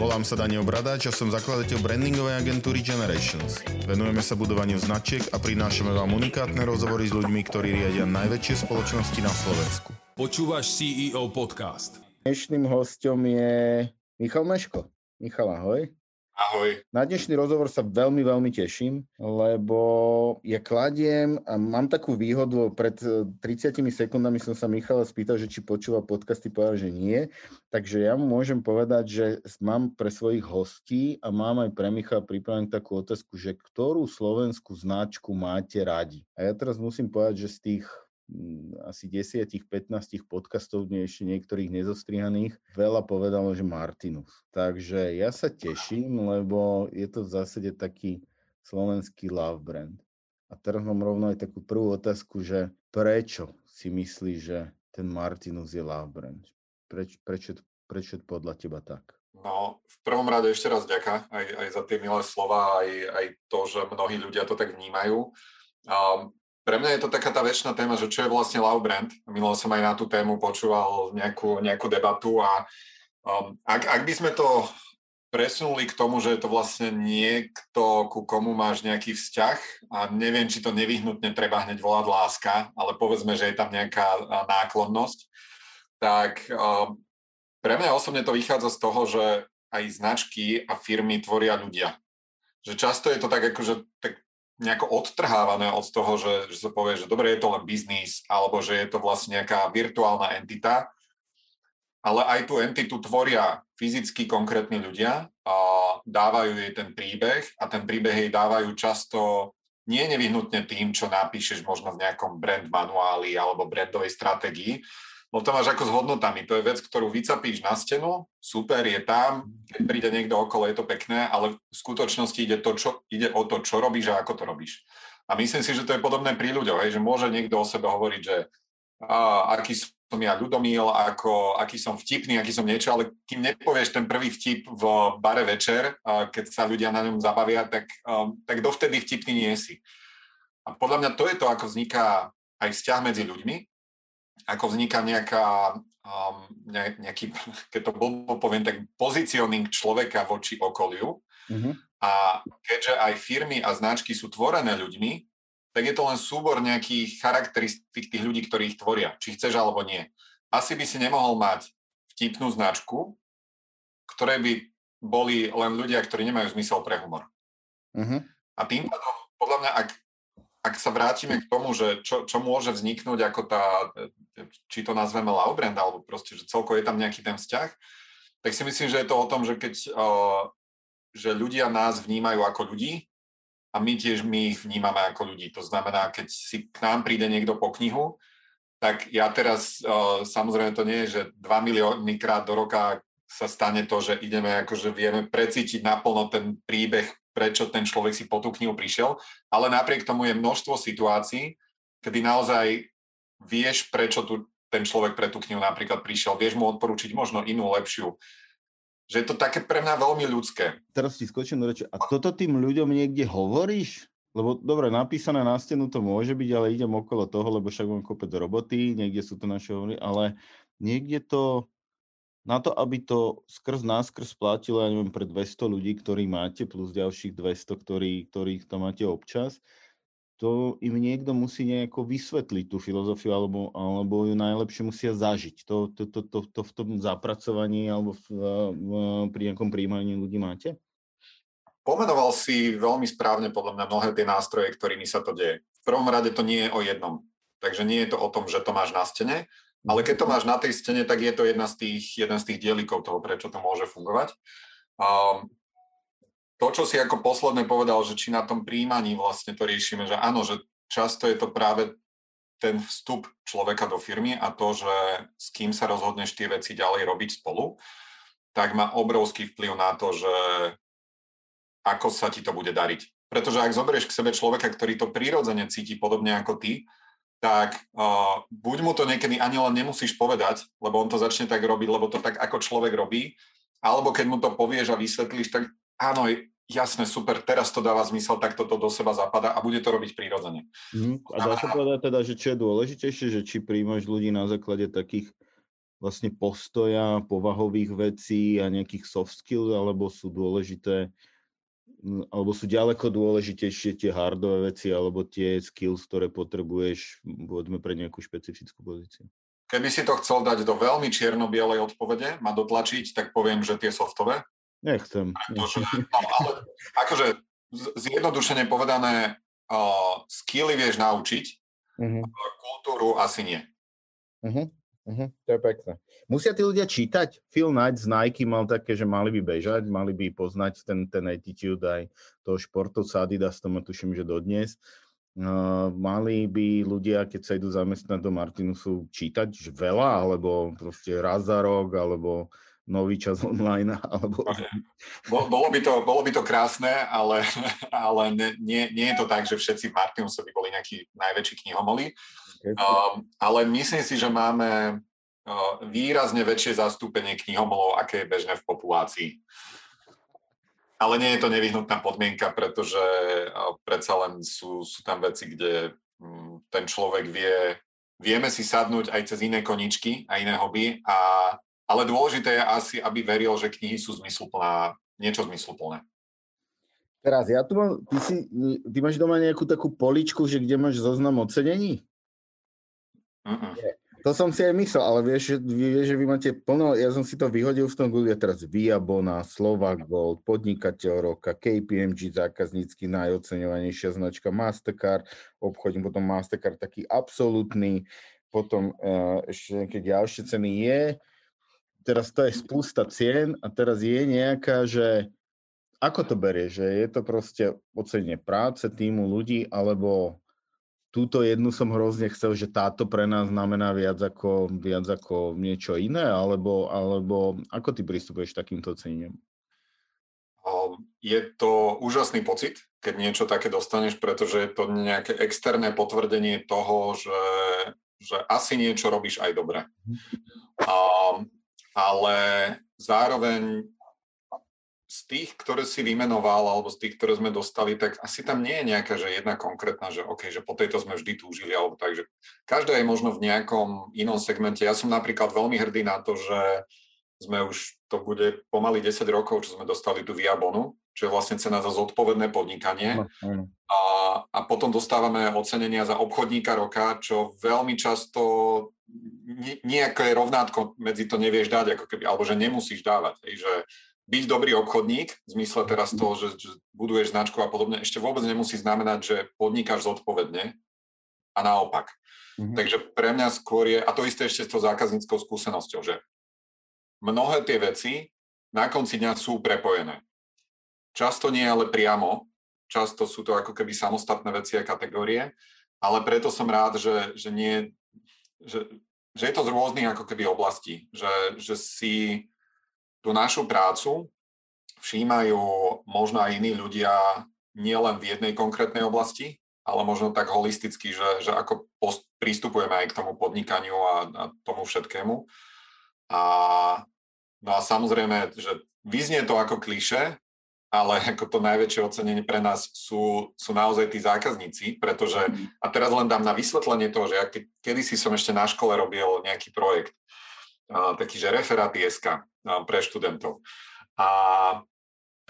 Volám sa Daniel Bradáč a som zakladateľ brandingovej agentúry Generations. Venujeme sa budovaniu značiek a prinášame vám unikátne rozhovory s ľuďmi, ktorí riadia najväčšie spoločnosti na Slovensku. Počúvaš CEO podcast. Dnešným hostom je Michal Meško. Michal, ahoj. Ahoj. Na dnešný rozhovor sa veľmi, veľmi teším, lebo ja kladiem a mám takú výhodu, pred 30 eh, sekundami som sa Michala spýtal, že či počúva podcasty, povedal, že nie. Takže ja môžem povedať, že mám pre svojich hostí a mám aj pre Michala pripravenú takú otázku, že ktorú slovenskú značku máte radi? A ja teraz musím povedať, že z tých asi 10-15 podcastov, dnes ešte niektorých nezostrihaných, veľa povedalo, že Martinus. Takže ja sa teším, lebo je to v zásade taký slovenský love brand. A teraz mám rovno aj takú prvú otázku, že prečo si myslíš, že ten Martinus je love brand? Preč, prečo, prečo podľa teba tak? No, v prvom rade ešte raz ďaká aj, aj za tie milé slova, aj, aj to, že mnohí ľudia to tak vnímajú. Um, pre mňa je to taká tá väčšina téma, že čo je vlastne love brand. Minulo som aj na tú tému počúval nejakú, nejakú debatu a um, ak, ak by sme to presunuli k tomu, že je to vlastne niekto, ku komu máš nejaký vzťah a neviem, či to nevyhnutne treba hneď volať láska, ale povedzme, že je tam nejaká náklonnosť, tak um, pre mňa osobne to vychádza z toho, že aj značky a firmy tvoria ľudia. Že často je to tak, akože tak nejako odtrhávané od toho, že, že sa povie, že dobre, je to len biznis, alebo že je to vlastne nejaká virtuálna entita, ale aj tú entitu tvoria fyzicky konkrétni ľudia a dávajú jej ten príbeh a ten príbeh jej dávajú často nie nevyhnutne tým, čo napíšeš možno v nejakom brand manuáli alebo brandovej stratégii, No to máš ako s hodnotami. To je vec, ktorú vycapíš na stenu, super, je tam, keď príde niekto okolo, je to pekné, ale v skutočnosti ide, to, čo, ide o to, čo robíš a ako to robíš. A myslím si, že to je podobné pri ľuďoch, že môže niekto o sebe hovoriť, že a, aký som ja ľudomíl, ako, aký som vtipný, aký som niečo, ale kým nepovieš ten prvý vtip v bare večer, a keď sa ľudia na ňom zabavia, tak, a, tak dovtedy vtipný nie si. A podľa mňa to je to, ako vzniká aj vzťah medzi ľuďmi, ako vzniká nejaká, um, nejaký, keď to blbo poviem, tak pozicioning človeka voči okoliu. Mm-hmm. A keďže aj firmy a značky sú tvorené ľuďmi, tak je to len súbor nejakých charakteristík tých ľudí, ktorí ich tvoria, či chceš alebo nie. Asi by si nemohol mať vtipnú značku, ktoré by boli len ľudia, ktorí nemajú zmysel pre humor. Mm-hmm. A tým pádom, podľa mňa, ak ak sa vrátime k tomu, že čo, čo môže vzniknúť ako tá, či to nazveme love brand, alebo proste, že celko je tam nejaký ten vzťah, tak si myslím, že je to o tom, že keď uh, že ľudia nás vnímajú ako ľudí a my tiež my ich vnímame ako ľudí. To znamená, keď si k nám príde niekto po knihu, tak ja teraz, uh, samozrejme to nie je, že 2 milióny krát do roka sa stane to, že ideme, akože vieme precítiť naplno ten príbeh prečo ten človek si po tú knihu prišiel, ale napriek tomu je množstvo situácií, kedy naozaj vieš, prečo tu ten človek pre tú knihu napríklad prišiel, vieš mu odporučiť možno inú, lepšiu. Že je to také pre mňa veľmi ľudské. Teraz ti skočím do reči. A toto tým ľuďom niekde hovoríš? Lebo dobre, napísané na stenu to môže byť, ale idem okolo toho, lebo však mám kopec roboty, niekde sú to naše hovory, ale niekde to na to, aby to skrz náskrz platilo, ja neviem, pre 200 ľudí, ktorí máte, plus ďalších 200, ktorí, ktorých to máte občas, to im niekto musí nejako vysvetliť tú filozofiu, alebo, alebo ju najlepšie musia zažiť. To, to, to, to, to v tom zapracovaní alebo v, v, pri nejakom príjmaní ľudí máte? Pomenoval si veľmi správne podľa mňa mnohé tie nástroje, ktorými sa to deje. V prvom rade to nie je o jednom. Takže nie je to o tom, že to máš na stene, ale keď to máš na tej stene, tak je to jedna z tých, jeden z tých dielikov toho, prečo to môže fungovať. Um, to, čo si ako posledné povedal, že či na tom príjmaní vlastne to riešime, že áno, že často je to práve ten vstup človeka do firmy a to, že s kým sa rozhodneš tie veci ďalej robiť spolu, tak má obrovský vplyv na to, že ako sa ti to bude dariť. Pretože ak zoberieš k sebe človeka, ktorý to prirodzene cíti podobne ako ty, tak uh, buď mu to niekedy ani len nemusíš povedať, lebo on to začne tak robiť, lebo to tak ako človek robí, alebo keď mu to povieš a vysvetlíš, tak áno, jasné, super, teraz to dáva zmysel, tak toto do seba zapadá a bude to robiť prirodzene. Mm, a dá sa povedať teda, že čo je dôležitejšie, že či príjmaš ľudí na základe takých vlastne postoja, povahových vecí a nejakých soft skills, alebo sú dôležité, alebo sú ďaleko dôležitejšie tie hardové veci, alebo tie skills, ktoré potrebuješ, povedzme, pre nejakú špecifickú pozíciu? Keby si to chcel dať do veľmi čierno-bielej odpovede, ma dotlačiť, tak poviem, že tie softové. Nechcem. Pretože, no, ale akože zjednodušene povedané, uh, skilly vieš naučiť, uh-huh. kultúru asi nie. Uh-huh. Uh-huh. To je pekné. Musia tí ľudia čítať? Phil Knight z Nike mal také, že mali by bežať, mali by poznať ten, ten attitude aj toho športu s Adidas, to ma tuším, že dodnes. Uh, mali by ľudia, keď sa idú zamestnať do Martinusu, čítať že veľa, alebo proste raz za rok, alebo nový čas online, alebo... Bolo by to, bolo by to krásne, ale, ale nie, nie je to tak, že všetci v Martinuse by boli nejakí najväčší knihomoli. Um, ale myslím si, že máme uh, výrazne väčšie zastúpenie knihomolov, aké je bežné v populácii. Ale nie je to nevyhnutná podmienka, pretože predsa len sú, sú tam veci, kde mm, ten človek vie, vieme si sadnúť aj cez iné koničky a iné hobby, a, ale dôležité je asi, aby veril, že knihy sú zmysluplná, niečo zmysluplné. Teraz ja tu mám, ty, si, ty máš doma nejakú takú poličku, že kde máš zoznam ocenení? To som si aj myslel, ale vieš, vieš, že vy máte plno, ja som si to vyhodil v tom Google, teraz Viabona, Slovak Gold, Podnikateľ roka, KPMG, zákaznícky najoceňovanejšia značka Mastercard, obchodím potom Mastercard taký absolútny, potom uh, ešte nejaké ďalšie ceny je, teraz to je spústa cien a teraz je nejaká, že ako to berie, že je to proste ocenenie práce týmu ľudí, alebo túto jednu som hrozne chcel, že táto pre nás znamená viac ako, viac ako niečo iné, alebo, alebo ako ty pristupuješ takýmto cením? Je to úžasný pocit, keď niečo také dostaneš, pretože je to nejaké externé potvrdenie toho, že, že asi niečo robíš aj dobre. Um, ale zároveň z tých, ktoré si vymenoval, alebo z tých, ktoré sme dostali, tak asi tam nie je nejaká, že jedna konkrétna, že OK, že po tejto sme vždy túžili, alebo tak, že každá je možno v nejakom inom segmente. Ja som napríklad veľmi hrdý na to, že sme už, to bude pomaly 10 rokov, čo sme dostali tú Viabonu, čo je vlastne cena za zodpovedné podnikanie. A, a potom dostávame ocenenia za obchodníka roka, čo veľmi často nejaké rovnátko medzi to nevieš dať, ako keby, alebo že nemusíš dávať. Hej, že byť dobrý obchodník, v zmysle teraz toho, že, že buduješ značku a podobne, ešte vôbec nemusí znamenať, že podnikáš zodpovedne a naopak. Mm-hmm. Takže pre mňa skôr je, a to isté ešte s tou zákazníckou skúsenosťou, že mnohé tie veci na konci dňa sú prepojené. Často nie ale priamo, často sú to ako keby samostatné veci a kategórie, ale preto som rád, že, že, nie, že, že je to z rôznych ako keby oblastí, že, že si tú našu prácu všímajú možno aj iní ľudia nielen v jednej konkrétnej oblasti, ale možno tak holisticky, že, že ako post, pristupujeme aj k tomu podnikaniu a, a tomu všetkému. A, no a samozrejme, že vyznie to ako kliše, ale ako to najväčšie ocenenie pre nás sú, sú naozaj tí zákazníci, pretože, a teraz len dám na vysvetlenie toho, že ja ke, kedysi som ešte na škole robil nejaký projekt, a, taký, že referáty SK pre študentov. A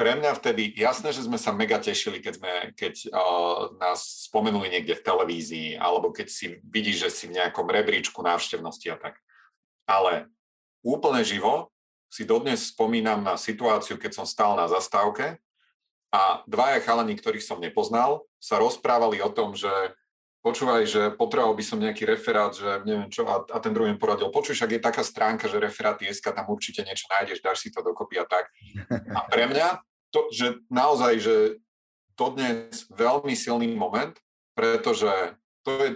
pre mňa vtedy, jasné, že sme sa mega tešili, keď, sme, keď uh, nás spomenuli niekde v televízii, alebo keď si vidíš, že si v nejakom rebríčku návštevnosti a tak. Ale úplne živo si dodnes spomínam na situáciu, keď som stál na zastávke a dvaja chalani, ktorých som nepoznal, sa rozprávali o tom, že počúvaj, že potreboval by som nejaký referát, že neviem čo, a, a ten druhý poradil, počuj, však je taká stránka, že referát SK, tam určite niečo nájdeš, dáš si to dokopy a tak. A pre mňa, to, že naozaj, že to dnes veľmi silný moment, pretože to je,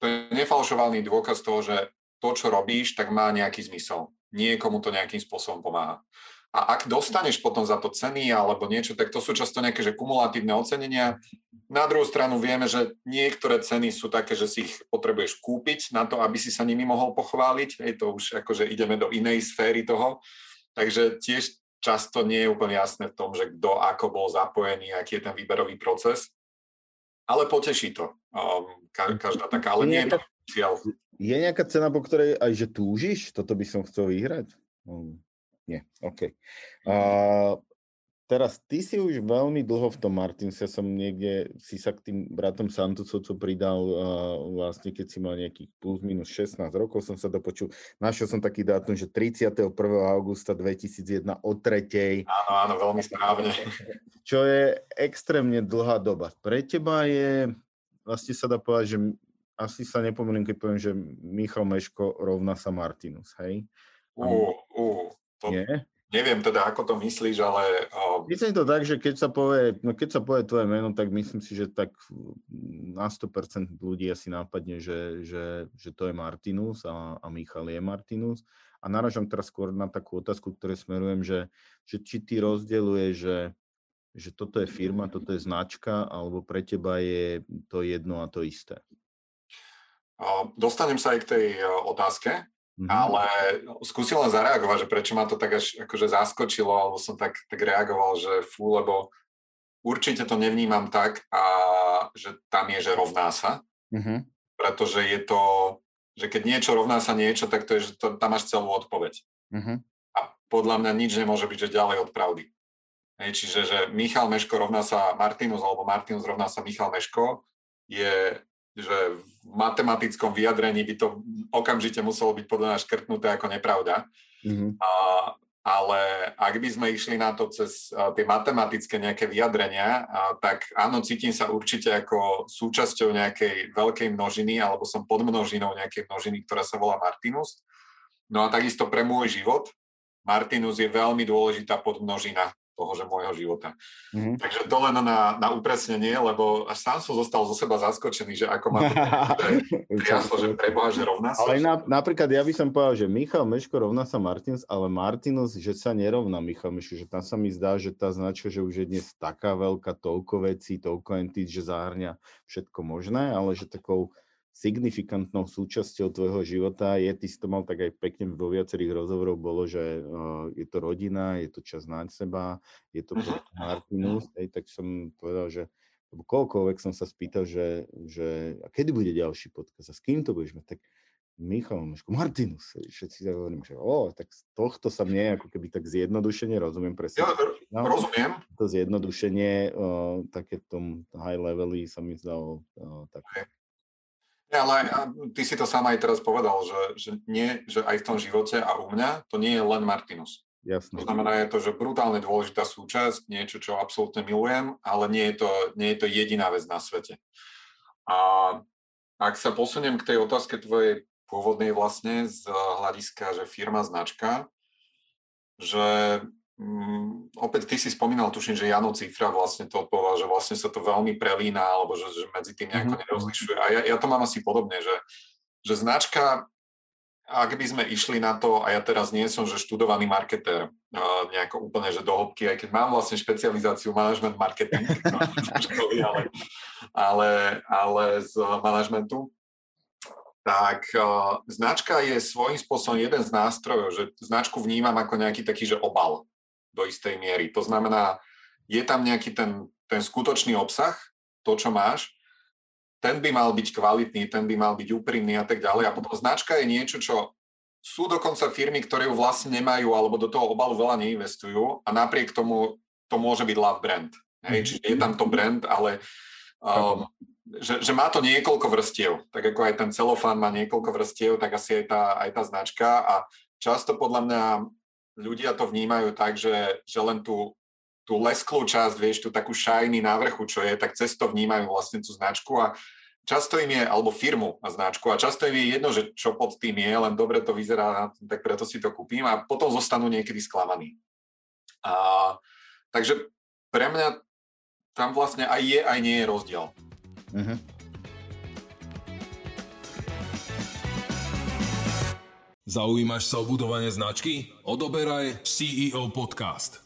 to je nefalšovaný dôkaz toho, že to, čo robíš, tak má nejaký zmysel niekomu to nejakým spôsobom pomáha. A ak dostaneš potom za to ceny alebo niečo, tak to sú často nejaké že kumulatívne ocenenia. Na druhú stranu vieme, že niektoré ceny sú také, že si ich potrebuješ kúpiť na to, aby si sa nimi mohol pochváliť. Je to už akože ideme do inej sféry toho. Takže tiež často nie je úplne jasné v tom, že kto ako bol zapojený, aký je ten výberový proces. Ale poteší to. Um, každá taká, ale nie je to je nejaká cena, po ktorej aj že túžiš? Toto by som chcel vyhrať? No, nie, OK. A teraz ty si už veľmi dlho v tom Martins, ja som niekde si sa k tým bratom Santusovcov pridal uh, vlastne, keď si mal nejakých plus minus 16 rokov, som sa dopočul. Našiel som taký dátum, že 31. augusta 2001 o tretej. Áno, áno, veľmi správne. Čo je extrémne dlhá doba. Pre teba je, vlastne sa dá povedať, že asi sa nepomýlim, keď poviem, že Michal Meško rovná sa Martinus, hej? Uh, uh, to, Nie? Neviem teda, ako to myslíš, ale... Uh... Myslím to tak, že keď sa povie, no keď sa povie tvoje meno, tak myslím si, že tak na 100% ľudí asi nápadne, že, že, že to je Martinus a, a Michal je Martinus. A naražam teraz skôr na takú otázku, ktoré smerujem, že, že či ty rozdieluje, že, že toto je firma, toto je značka, alebo pre teba je to jedno a to isté. Dostanem sa aj k tej otázke. Mm-hmm. Ale skúsim len zareagovať, že prečo ma to tak až akože zaskočilo, alebo som tak, tak reagoval, že fú, lebo určite to nevnímam tak, a že tam je, že rovná sa. Mm-hmm. Pretože je to, že keď niečo rovná sa niečo, tak to je, že to, tam máš celú odpoveď. Mm-hmm. A podľa mňa nič nemôže byť, že ďalej od pravdy. Hej, čiže, že Michal Meško rovná sa Martinus, alebo Martinus rovná sa Michal Meško, je že v matematickom vyjadrení by to okamžite muselo byť podľa nás škrtnuté ako nepravda. Mm-hmm. A, ale ak by sme išli na to cez a, tie matematické nejaké vyjadrenia, a, tak áno, cítim sa určite ako súčasťou nejakej veľkej množiny, alebo som pod množinou nejakej množiny, ktorá sa volá Martinus. No a takisto pre môj život Martinus je veľmi dôležitá podmnožina toho, že môjho života. Mm-hmm. Takže to len na, na upresnenie, lebo až sám som zostal zo seba zaskočený, že ako má jasno, že preboha, že rovná sa. Ale na, napríklad ja by som povedal, že Michal Meško rovná sa Martins, ale Martinus, že sa nerovná Michal Meško, že tam sa mi zdá, že tá značka, že už je dnes taká veľká, toľko vecí, toľko entít, že zahrňa všetko možné, ale že takou signifikantnou súčasťou tvojho života je, ty si to mal tak aj pekne vo viacerých rozhovoroch, bolo, že uh, je to rodina, je to čas na seba, je to uh-huh. Martinus, hej, tak som povedal, že koľkoľvek som sa spýtal, že, že a kedy bude ďalší podcast a s kým to budeš mať, tak Michal Meško, Martinus, všetci sa hovorím, že o, tak z tohto sa mne ako keby tak zjednodušenie, rozumiem presne. Ja, no, rozumiem. To zjednodušenie, uh, také v tom high leveli sa mi zdalo uh, tak. Ja, ale ty si to sám aj teraz povedal, že, že, nie, že aj v tom živote a u mňa to nie je len Martinus. Jasne. To znamená, je to, že brutálne dôležitá súčasť, niečo, čo absolútne milujem, ale nie je to, nie je to jediná vec na svete. A ak sa posuniem k tej otázke tvojej pôvodnej vlastne z hľadiska, že firma, značka, že Mm, opäť ty si spomínal, tuším, že Jano Cifra vlastne to odpovedal, že vlastne sa to veľmi prelína, alebo že, že medzi tým nejako mm-hmm. nerozlišuje. A ja, ja to mám asi podobne, že, že značka, ak by sme išli na to, a ja teraz nie som, že študovaný marketér, nejako úplne, že do hĺbky, aj keď mám vlastne špecializáciu management marketing, ale, ale, ale z manažmentu, tak značka je svojím spôsobom jeden z nástrojov, že značku vnímam ako nejaký taký, že obal do istej miery. To znamená, je tam nejaký ten, ten skutočný obsah, to, čo máš, ten by mal byť kvalitný, ten by mal byť úprimný a tak ďalej. A potom značka je niečo, čo sú dokonca firmy, ktoré ju vlastne nemajú alebo do toho obalu veľa neinvestujú a napriek tomu to môže byť love brand. Hej? Mhm. Čiže je tam to brand, ale um, že, že má to niekoľko vrstiev. Tak ako aj ten celofán má niekoľko vrstiev, tak asi aj tá, aj tá značka a často podľa mňa ľudia to vnímajú tak, že, že len tú, tú lesklú časť, vieš, tú takú shiny na vrchu, čo je, tak cez to vnímajú vlastne tú značku a často im je, alebo firmu a značku a často im je jedno, že čo pod tým je, len dobre to vyzerá, tak preto si to kúpim a potom zostanú niekedy sklamaní. A, takže pre mňa tam vlastne aj je, aj nie je rozdiel. Uh-huh. Zaujímaš sa o budovanie značky? Odoberaj CEO Podcast.